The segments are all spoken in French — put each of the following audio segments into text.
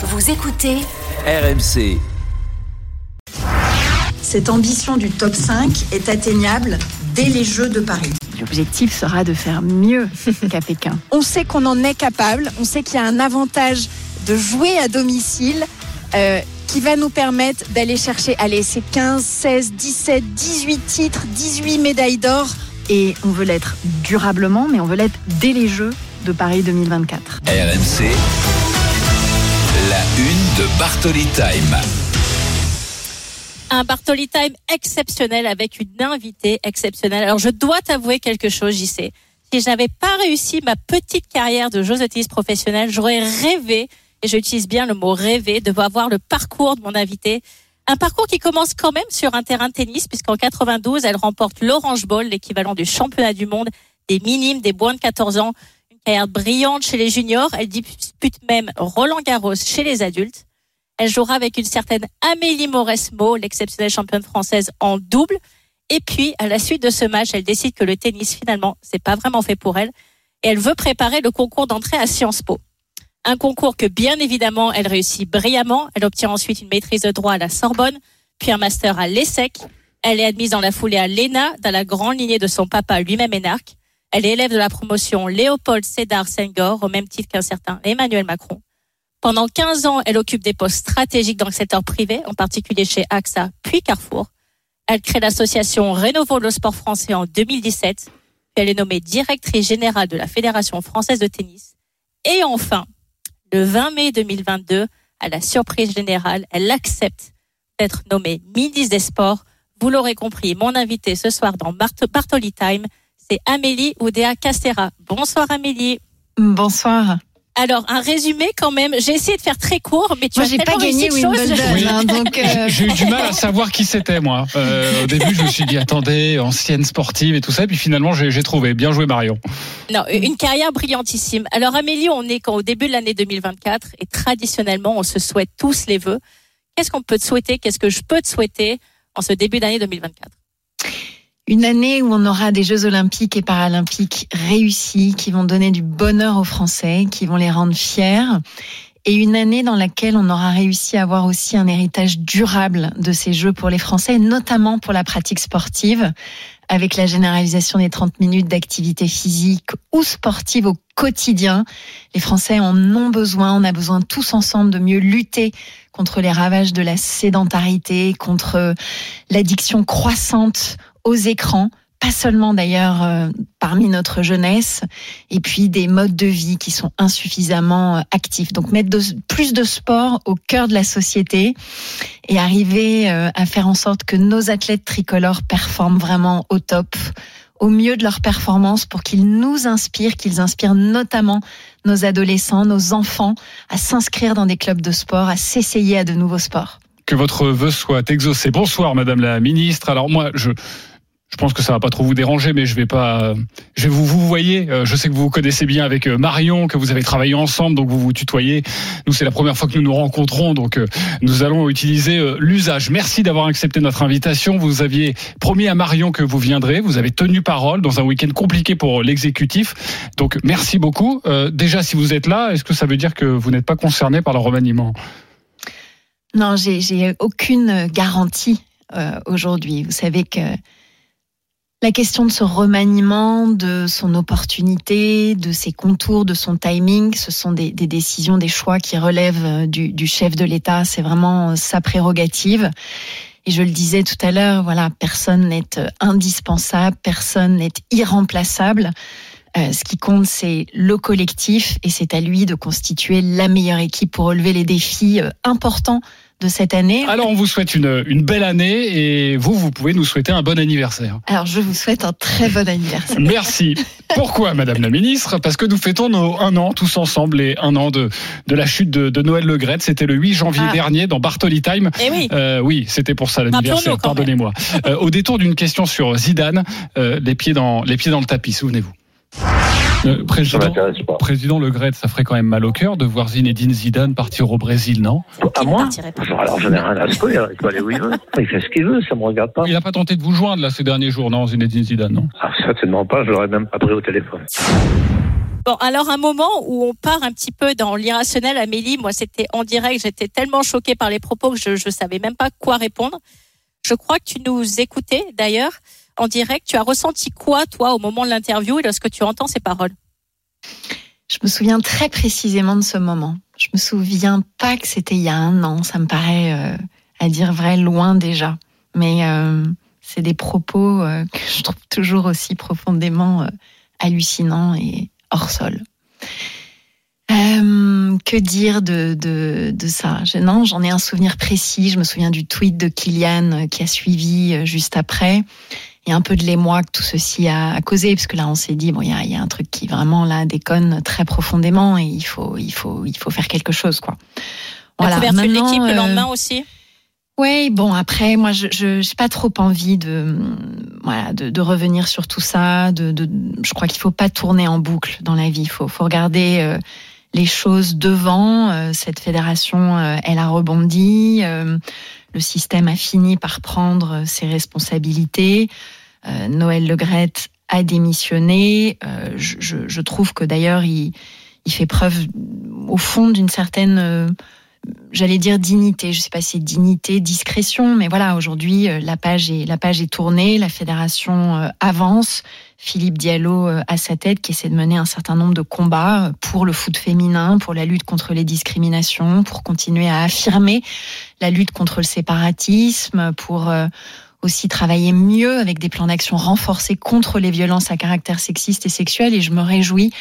Vous écoutez RMC. Cette ambition du top 5 est atteignable dès les Jeux de Paris. L'objectif sera de faire mieux qu'à Pékin. On sait qu'on en est capable, on sait qu'il y a un avantage de jouer à domicile euh, qui va nous permettre d'aller chercher allez, ces 15, 16, 17, 18 titres, 18 médailles d'or. Et on veut l'être durablement, mais on veut l'être dès les Jeux de Paris 2024. RMC. La une de Bartoli Time. un Bartoli Time exceptionnel avec une invitée exceptionnelle. Alors je dois t'avouer quelque chose, j'y sais. Si je n'avais pas réussi ma petite carrière de tennis professionnelle, j'aurais rêvé, et j'utilise bien le mot rêver, de voir le parcours de mon invitée. Un parcours qui commence quand même sur un terrain de tennis, puisqu'en 92, elle remporte l'Orange Bowl, l'équivalent du championnat du monde des minimes, des moins de 14 ans. Carrière brillante chez les juniors. Elle dispute même Roland Garros chez les adultes. Elle jouera avec une certaine Amélie Mauresmo, l'exceptionnelle championne française en double. Et puis, à la suite de ce match, elle décide que le tennis, finalement, c'est pas vraiment fait pour elle. Et elle veut préparer le concours d'entrée à Sciences Po. Un concours que, bien évidemment, elle réussit brillamment. Elle obtient ensuite une maîtrise de droit à la Sorbonne, puis un master à l'ESSEC. Elle est admise dans la foulée à l'ENA, dans la grande lignée de son papa, lui-même énarque. Elle est élève de la promotion Léopold Sédar Senghor, au même titre qu'un certain Emmanuel Macron. Pendant 15 ans, elle occupe des postes stratégiques dans le secteur privé, en particulier chez AXA puis Carrefour. Elle crée l'association Rénovo le sport français en 2017. Puis elle est nommée directrice générale de la Fédération française de tennis. Et enfin, le 20 mai 2022, à la surprise générale, elle accepte d'être nommée ministre des Sports. Vous l'aurez compris, mon invité ce soir dans Bart- Bartoli Time, c'est Amélie Oudéa Castera. Bonsoir Amélie. Bonsoir. Alors, un résumé quand même. J'ai essayé de faire très court, mais tu Moi, as j'ai pas gagné. Wimbledon, Oui. hein, donc euh, J'ai eu du mal à savoir qui c'était, moi. Euh, au début, je me suis dit, attendez, ancienne sportive et tout ça. Puis finalement, j'ai j'ai trouvé. Bien joué, Marion. Non, une carrière brillantissime. Alors Amélie, on est quand au début de l'année 2024 et traditionnellement, on se souhaite tous les vœux. Qu'est-ce qu'on peut te souhaiter? Qu'est-ce que je peux te souhaiter en ce début d'année 2024 une année où on aura des Jeux olympiques et paralympiques réussis, qui vont donner du bonheur aux Français, qui vont les rendre fiers. Et une année dans laquelle on aura réussi à avoir aussi un héritage durable de ces Jeux pour les Français, notamment pour la pratique sportive, avec la généralisation des 30 minutes d'activité physique ou sportive au quotidien. Les Français en ont besoin, on a besoin tous ensemble de mieux lutter contre les ravages de la sédentarité, contre l'addiction croissante aux écrans, pas seulement d'ailleurs euh, parmi notre jeunesse, et puis des modes de vie qui sont insuffisamment euh, actifs. Donc mettre plus de sport au cœur de la société et arriver euh, à faire en sorte que nos athlètes tricolores performent vraiment au top, au mieux de leur performance pour qu'ils nous inspirent, qu'ils inspirent notamment nos adolescents, nos enfants à s'inscrire dans des clubs de sport, à s'essayer à de nouveaux sports. Que votre vœu soit exaucé. Bonsoir, Madame la Ministre. Alors moi, je. Je pense que ça va pas trop vous déranger, mais je vais pas. Je vais vous vous voyez. euh, Je sais que vous vous connaissez bien avec euh, Marion, que vous avez travaillé ensemble, donc vous vous tutoyez. Nous, c'est la première fois que nous nous rencontrons, donc euh, nous allons utiliser l'usage. Merci d'avoir accepté notre invitation. Vous aviez promis à Marion que vous viendrez. Vous avez tenu parole dans un week-end compliqué pour l'exécutif. Donc merci beaucoup. Déjà, si vous êtes là, est-ce que ça veut dire que vous n'êtes pas concerné par le remaniement? Non, j'ai aucune garantie aujourd'hui. Vous savez que la question de ce remaniement, de son opportunité, de ses contours, de son timing, ce sont des, décisions, des choix qui relèvent euh, du, chef de l'État. C'est vraiment euh, sa prérogative. Et je le disais tout à l'heure, voilà, personne n'est euh, indispensable, personne n'est irremplaçable. Ce qui compte, c'est le collectif et c'est à lui de constituer la meilleure équipe pour relever les défis importants de cette année. Alors, on vous souhaite une, une belle année et vous, vous pouvez nous souhaiter un bon anniversaire. Alors, je vous souhaite un très bon anniversaire. Merci. Pourquoi, Madame la Ministre? Parce que nous fêtons nos un an tous ensemble et un an de, de la chute de, de Noël Le. C'était le 8 janvier Ah. dernier dans Bartoli Time. Eh oui. Euh, oui, c'était pour ça l'anniversaire. Pardonnez-moi. Euh, au détour d'une question sur Zidane, euh, les pieds dans les pieds dans le tapis. Souvenez-vous. Euh, président, pas. président Le Graët, ça ferait quand même mal au cœur de voir Zinedine Zidane partir au Brésil, non À ne moi. Alors j'en ai rien à secouer, il peut aller où il veut. Il fait ce qu'il veut, ça me regarde pas. Il n'a pas tenté de vous joindre là ces derniers jours, non, Zinedine Zidane, non Ah, certainement pas, je l'aurais même pas pris au téléphone. Bon, alors un moment où on part un petit peu dans l'irrationnel, Amélie, moi c'était en direct, j'étais tellement choquée par les propos que je ne savais même pas quoi répondre. Je crois que tu nous écoutais d'ailleurs en direct. Tu as ressenti quoi, toi, au moment de l'interview et lorsque tu entends ces paroles? Je me souviens très précisément de ce moment. Je me souviens pas que c'était il y a un an. Ça me paraît, euh, à dire vrai, loin déjà. Mais euh, c'est des propos euh, que je trouve toujours aussi profondément hallucinants et hors sol. Que dire de, de, ça? Non, j'en ai un souvenir précis. Je me souviens du tweet de Kylian qui a suivi juste après. Il y a un peu de l'émoi que tout ceci a, a causé, parce que là, on s'est dit, bon, il y a, il y a un truc qui vraiment là déconne très profondément et il faut, il faut, il faut faire quelque chose, quoi. La couverture de l'équipe le euh, lendemain aussi? Oui, bon après, moi, je j'ai pas trop envie de voilà de, de revenir sur tout ça. De, de je crois qu'il faut pas tourner en boucle dans la vie. Il faut faut regarder euh, les choses devant. Euh, cette fédération, euh, elle a rebondi. Euh, le système a fini par prendre ses responsabilités. Euh, Noël Legrette a démissionné. Euh, je, trouve que d'ailleurs il fait preuve au fond d'une certaine euh, j'allais dire dignité, je sais pas si c'est dignité, discrétion, mais voilà, aujourd'hui la page est la page est tournée, la fédération avance, Philippe Diallo à sa tête qui essaie de mener un certain nombre de combats pour le foot féminin, pour la lutte contre les discriminations, pour continuer à affirmer la lutte contre le séparatisme, pour aussi travailler mieux avec des plans d'action renforcés contre les violences à caractère sexiste et sexuel et je me réjouis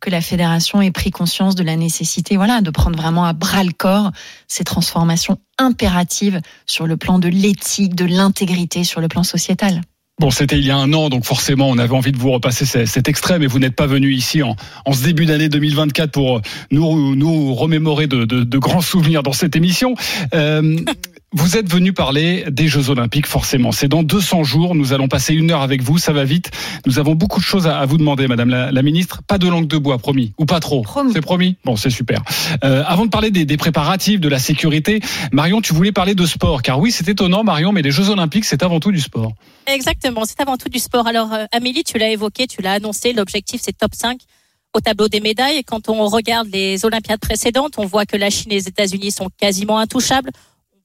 que la fédération ait pris conscience de la nécessité, voilà, de prendre vraiment à bras le corps ces transformations impératives sur le plan de l'éthique, de l'intégrité, sur le plan sociétal. Bon, c'était il y a un an, donc forcément, on avait envie de vous repasser ce- cet extrait, mais vous n'êtes pas venu ici en, en ce début d'année 2024 pour nous, nous remémorer de, de- de grands souvenirs dans cette émission. Euh, vous êtes venu parler des Jeux Olympiques, forcément. C'est dans 200 jours. Nous allons passer une heure avec vous. Ça va vite. Nous avons beaucoup de choses à, vous demander, Madame la, la ministre. Pas de langue de bois, promis. Ou pas trop. C'est promis? Bon, c'est super. Euh, avant de parler des, des préparatifs, de la sécurité, Marion, tu voulais parler de sport, car oui, c'est étonnant, Marion, mais les Jeux Olympiques, c'est avant tout du sport. Exactement, c'est avant tout du sport. Alors euh, Amélie, tu l'as évoqué, tu l'as annoncé, l'objectif c'est top 5 au tableau des médailles. Et quand on regarde les Olympiades précédentes, on voit que la Chine et les États-Unis sont quasiment intouchables.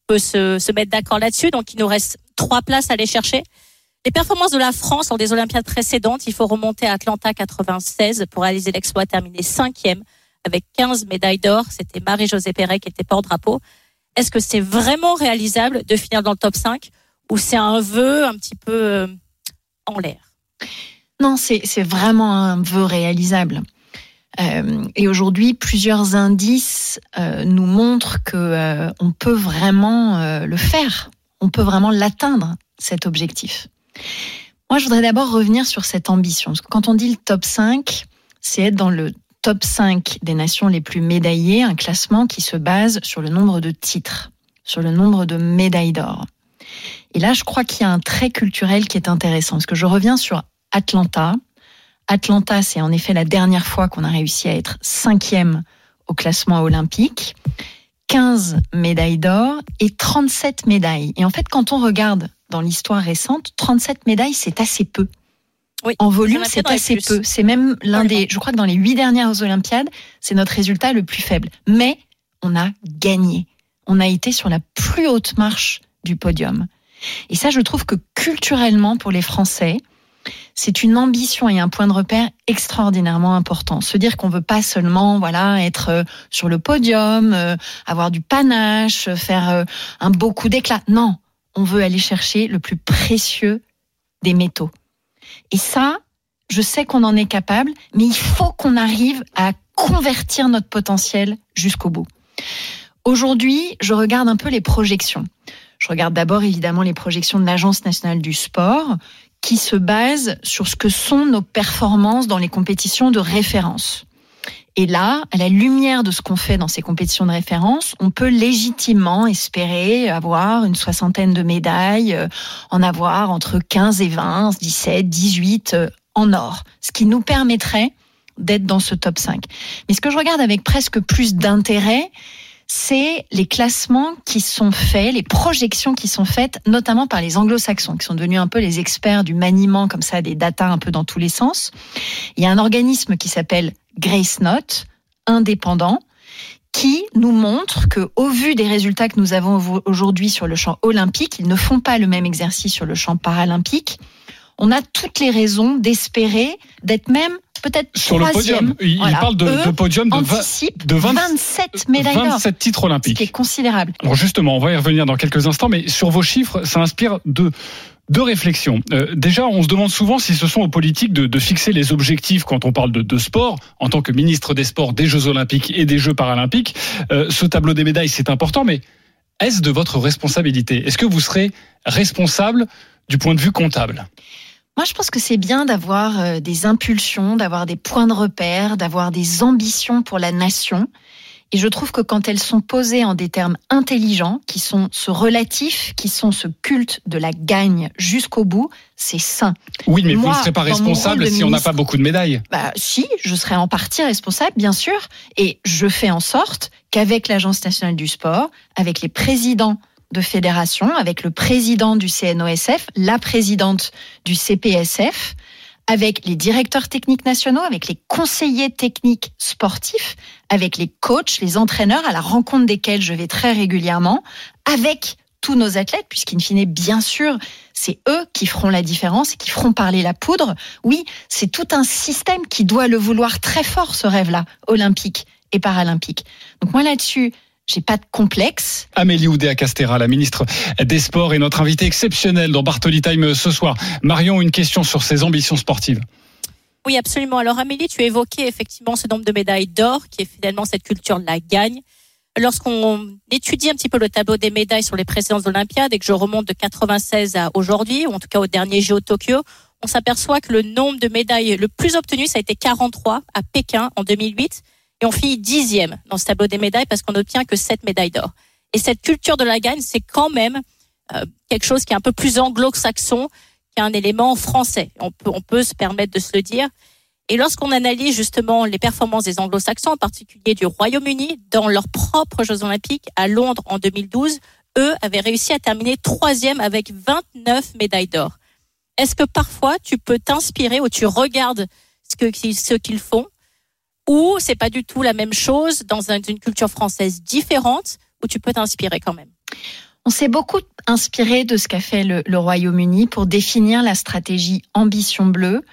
Peut se, se mettre d'accord là-dessus. Donc il nous reste trois places à aller chercher. Les performances de la France lors des Olympiades précédentes, il faut remonter à Atlanta 96 pour réaliser l'exploit, terminer cinquième avec 15 médailles d'or. C'était Marie-Josée Perret qui était porte-drapeau. Est-ce que c'est vraiment réalisable de finir dans le top 5 ou c'est un vœu un petit peu euh, en l'air? Non, c'est vraiment un vœu réalisable. Euh, et aujourd'hui, plusieurs indices euh, nous montrent que euh, on peut vraiment le faire. On peut vraiment l'atteindre cet objectif. Moi, je voudrais d'abord revenir sur cette ambition. Parce que quand on dit le top 5, c'est être dans le top 5 des nations les plus médaillées, un classement qui se base sur le nombre de titres, sur le nombre de médailles d'or. Et là, je crois qu'il y a un trait culturel qui est intéressant. Parce que je reviens sur Atlanta. Atlanta, c'est en effet la dernière fois qu'on a réussi à être cinquième au classement olympique. 15 médailles d'or et 37 médailles. Et en fait, quand on regarde dans l'histoire récente, 37 médailles, c'est assez peu. Oui, En volume, c'est assez peu. C'est même l'un des, je crois que dans les huit dernières Olympiades, c'est notre résultat le plus faible. Mais on a gagné. On a été sur la plus haute marche du podium. Et ça, je trouve que culturellement, pour les Français, c'est une ambition et un point de repère extraordinairement important. Se dire qu'on veut pas seulement, voilà, être euh, sur le podium, euh, avoir du panache, euh, faire un beau coup d'éclat. Non, on veut aller chercher le plus précieux des métaux. Et ça, je sais qu'on en est capable, mais il faut qu'on arrive à convertir notre potentiel jusqu'au bout. Aujourd'hui, je regarde un peu les projections. Je regarde d'abord évidemment les projections de l'Agence nationale du sport qui se basent sur ce que sont nos performances dans les compétitions de référence. Et là, à la lumière de ce qu'on fait dans ces compétitions de référence, on peut légitimement espérer avoir une soixantaine de médailles, euh, en avoir entre 15 et 20, 17, 18 euh, en or, ce qui nous permettrait d'être dans ce top 5. Mais ce que je regarde avec presque plus d'intérêt, c'est les classements qui sont faits, les projections qui sont faites, notamment par les anglo-saxons, qui sont devenus un peu les experts du maniement comme ça des datas un peu dans tous les sens. Il y a un organisme qui s'appelle Grace Note, indépendant, qui nous montre que, au vu des résultats que nous avons aujourd'hui sur le champ olympique, ils ne font pas le même exercice sur le champ paralympique. On a toutes les raisons d'espérer d'être même peut-être sur le podium. Il, Voilà. parle de, de podium de, vingt- anticipent de 20 27 médailles d'or, 27 titres ce olympiques. qui est considérable. Alors justement, on va y revenir dans quelques instants, mais sur vos chiffres, ça inspire deux, deux réflexions. Euh, déjà, on se demande souvent si ce sont aux politiques de, de fixer les objectifs quand on parle de, de sport. En tant que ministre des Sports, des Jeux Olympiques et des Jeux Paralympiques, Euh, ce tableau des médailles, c'est important, mais est-ce de votre responsabilité? Est-ce que vous serez responsable du point de vue comptable? Moi, je pense que c'est bien d'avoir euh, des impulsions, d'avoir des points de repère, d'avoir des ambitions pour la nation. Et je trouve que quand elles sont posées en des termes intelligents, qui sont ce relatif, qui sont ce culte de la gagne jusqu'au bout, c'est sain. Oui, mais vous ne serez pas responsable si on n'a pas beaucoup de médailles. Bah, si, je serai en partie responsable, bien sûr. Et je fais en sorte qu'avec l'Agence nationale du sport, avec les présidents de fédération, avec le président du CNOSF, la présidente du CPSF, avec les directeurs techniques nationaux, avec les conseillers techniques sportifs, avec les coachs, les entraîneurs à la rencontre desquels je vais très régulièrement, avec tous nos athlètes, puisqu'in fine, bien sûr, c'est eux qui feront la différence et qui feront parler la poudre. Oui, c'est tout un système qui doit le vouloir très fort, ce rêve-là, olympique et paralympique. Donc moi là-dessus, j'ai pas de complexe. Amélie Oudéa-Castera, la ministre des Sports, est notre invitée exceptionnelle dans Bartoli Time ce soir. Marion, une question sur ses ambitions sportives. Oui, absolument. Alors Amélie, tu évoquais effectivement ce nombre de médailles d'or, qui est finalement cette culture de la gagne. Lorsqu'on étudie un petit peu le tableau des médailles sur les précédentes Olympiades et que je remonte de 96 à aujourd'hui, ou en tout cas au dernier JO Tokyo, on s'aperçoit que le nombre de médailles le plus obtenu, ça a été 43 à Pékin en 2008, et on finit dixième dans ce tableau des médailles parce qu'on n'obtient que 7 médailles d'or. Et cette culture de la gagne, c'est quand même euh, quelque chose qui est un peu plus anglo-saxon qu'un élément français. On peut, on peut se permettre de se le dire. Et lorsqu'on analyse justement les performances des anglo-saxons, en particulier du Royaume-Uni, dans leurs propres Jeux olympiques à Londres en 2012, eux avaient réussi à terminer troisième avec 29 médailles d'or. Est-ce que parfois tu peux t'inspirer ou tu regardes ce que ce qu'ils font ou c'est pas du tout la même chose dans un- une culture française différente où tu peux t'inspirer quand même? On s'est beaucoup inspiré de ce qu'a fait le, le Royaume-Uni pour définir la stratégie Ambition Bleue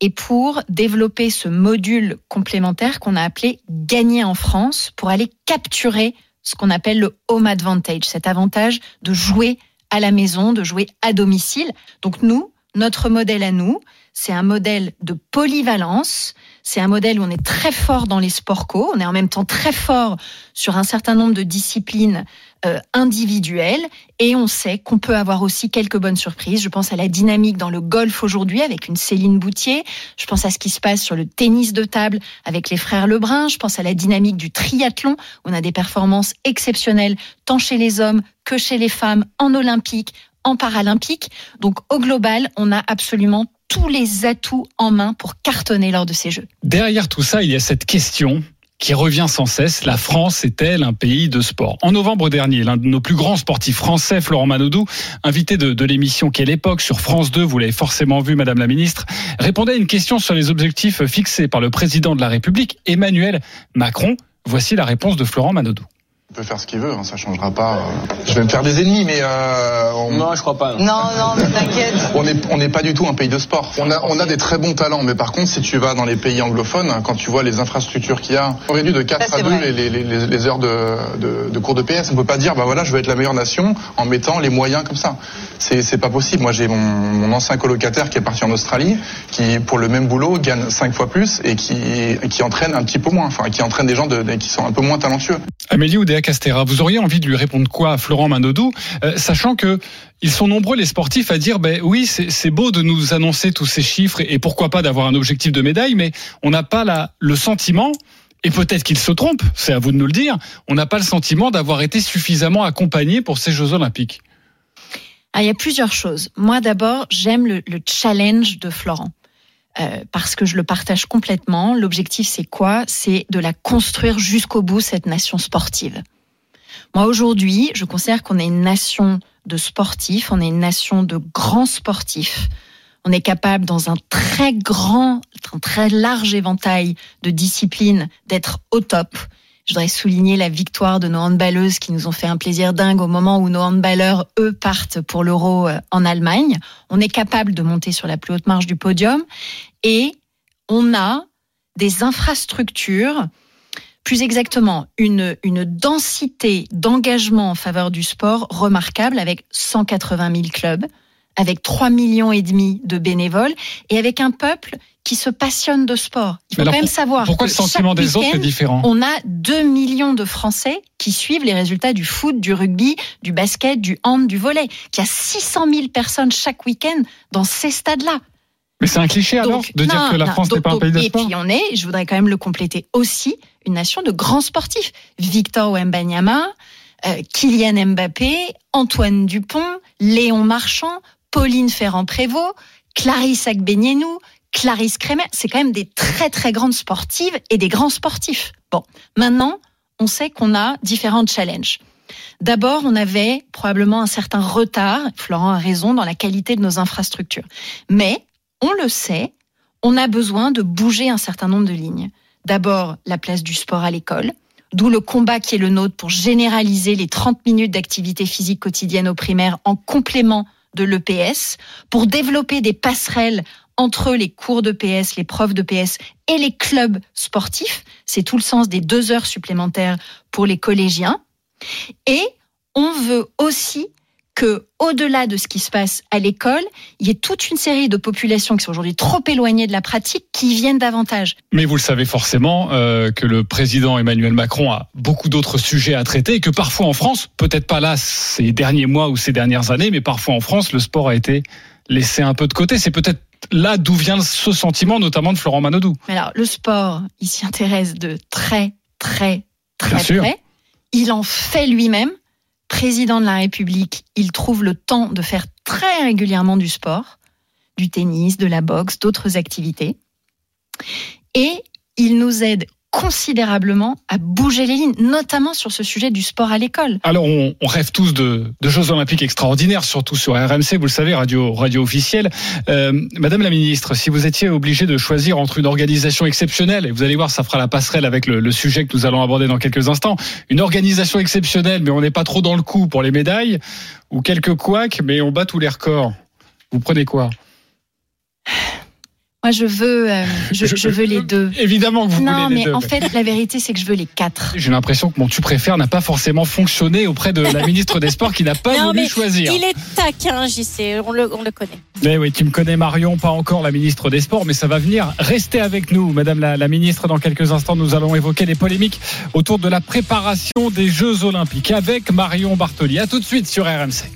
et pour développer ce module complémentaire qu'on a appelé Gagner en France pour aller capturer ce qu'on appelle le home advantage, cet avantage de jouer à la maison, de jouer à domicile. Donc nous, notre modèle à nous, c'est un modèle de polyvalence, c'est un modèle où on est très fort dans les sports co, on est en même temps très fort sur un certain nombre de disciplines euh, individuelles. Et on sait qu'on peut avoir aussi quelques bonnes surprises. Je pense à la dynamique dans le golf aujourd'hui avec une Céline Boutier, je pense à ce qui se passe sur le tennis de table avec les frères Lebrun, je pense à la dynamique du triathlon. On a des performances exceptionnelles tant chez les hommes que chez les femmes en olympique, en paralympique. Donc au global, on a absolument tous les atouts en main pour cartonner lors de ces Jeux. Derrière tout ça, il y a cette question qui revient sans cesse. La France est-elle un pays de sport? En novembre dernier, l'un de nos plus grands sportifs français, Florent Manodou, invité de, l'émission Quelle époque? Sur France 2, vous l'avez forcément vu, Madame la Ministre, répondait à une question sur les objectifs fixés par le président de la République, Emmanuel Macron. Voici la réponse de Florent Manodou. Il peut faire ce qu'il veut, hein, ça changera pas. euh. Je vais me faire des ennemis, mais euh, on... Non, je crois pas. non. Non, non, mais t'inquiète. On n'est on pas du tout un pays de sport. On a, on a des très bons talents, mais par contre, si tu vas dans les pays anglophones, quand tu vois les infrastructures qu'il y a, on réduit de 4 Ça, à c'est 2 vrai. les, les, les, les heures de, de, de cours de PS. On peut pas dire, bah voilà, je veux être la meilleure nation en mettant les moyens comme ça. C'est c'est pas possible. Moi, j'ai mon, mon ancien colocataire qui est parti en Australie, qui pour le même boulot gagne 5 fois plus et qui, qui entraîne un petit peu moins, enfin, qui entraîne des gens de, qui sont un peu moins talentueux. Amélie Castera, vous auriez envie de lui répondre quoi à Florent Manodou, euh, sachant que ils sont nombreux les sportifs à dire ben oui c'est beau de nous annoncer tous ces chiffres et, pourquoi pas d'avoir un objectif de médaille, mais on n'a pas le sentiment et peut-être qu'il se trompe, c'est à vous de nous le dire, on n'a pas le sentiment d'avoir été suffisamment accompagné pour ces Jeux Olympiques. Ah, il y a plusieurs choses. Moi, d'abord, j'aime le challenge de Florent. Euh, parce que je le partage complètement. L'objectif, c'est quoi? C'est de la construire jusqu'au bout, cette nation sportive. Moi, aujourd'hui, je considère qu'on est une nation de sportifs, on est une nation de grands sportifs. On est capable, dans un très grand, un très large éventail de disciplines, d'être au top. Je voudrais souligner la victoire de nos handballeuses qui nous ont fait un plaisir dingue au moment où nos handballeurs, eux, partent pour l'Euro euh, en Allemagne. On est capable de monter sur la plus haute marge du podium et on a des infrastructures, plus exactement une, une densité d'engagement en faveur du sport remarquable avec 180 000 clubs, avec 3 millions et demi de bénévoles et avec un peuple qui se passionne de sport. Il faut alors, quand même savoir Pourquoi que le sentiment des autres est différent? on a 2 millions de Français qui suivent les résultats du foot, du rugby, du basket, du hand, du volley. Qu'il y a 600 000 personnes chaque week-end dans ces stades-là. Mais c'est un cliché alors Donc, de dire que la non, France n'est donc- pas un pays de Et sport puis on est, je voudrais quand même le compléter aussi, une nation de grands sportifs. Victor Wembanyama, euh, Kylian Mbappé, Antoine Dupont, Léon Marchand, Pauline Ferrand-Prévot, Clarisse Agbenienou, Clarisse Kremer. C'est quand même des très très grandes sportives et des grands sportifs. Bon, maintenant, on sait qu'on a différents challenges. D'abord, on avait probablement un certain retard, Florent a raison, dans la qualité de nos infrastructures. Mais, on le sait, on a besoin de bouger un certain nombre de lignes. D'abord, la place du sport à l'école, d'où le combat qui est le nôtre pour généraliser les 30 minutes d'activité physique quotidienne au primaire en complément de l'EPS, pour développer des passerelles entre les cours de PS, les profs de PS et les clubs sportifs. C'est tout le sens des deux heures supplémentaires pour les collégiens. Et on veut aussi que, au-delà de ce qui se passe à l'école, il y ait toute une série de populations qui sont aujourd'hui trop éloignées de la pratique qui viennent davantage. Mais vous le savez forcément euh, que le président Emmanuel Macron a beaucoup d'autres sujets à traiter et que parfois en France, peut-être pas là ces derniers mois ou ces dernières années, mais parfois en France, le sport a été laissé un peu de côté. C'est peut-être là d'où vient ce sentiment, notamment de Florent Manodou. Alors, le sport, il s'y intéresse de très, très, très Bien sûr. près. Il en fait lui-même. Président de la République, il trouve le temps de faire très régulièrement du sport, du tennis, de la boxe, d'autres activités. Et il nous aide considérablement à bouger les lignes, notamment sur ce sujet du sport à l'école. Alors on, on rêve tous de, de Jeux Olympiques extraordinaires, surtout sur RMC, vous le savez, radio radio officielle. Euh, Madame la ministre, si vous étiez obligée de choisir entre une organisation exceptionnelle, et vous allez voir, ça fera la passerelle avec le, le sujet que nous allons aborder dans quelques instants, une organisation exceptionnelle, mais on n'est pas trop dans le coup pour les médailles, ou quelques couacs, mais on bat tous les records. Vous prenez quoi? Moi, je veux, euh, je, je veux les deux. Évidemment que vous Non, voulez les mais deux. en fait, la vérité, c'est que je veux les quatre. J'ai l'impression que mon tu préfères n'a pas forcément fonctionné auprès de la ministre des Sports qui n'a pas Non, voulu mais choisir. Il est taquin, JC, on le, on le connaît. Mais oui, tu me connais Marion, pas encore la ministre des Sports, mais ça va venir. Restez avec nous, Madame la, la ministre. Dans quelques instants, nous allons évoquer les polémiques autour de la préparation des Jeux Olympiques avec Marion Bartoli. À tout de suite sur RMC.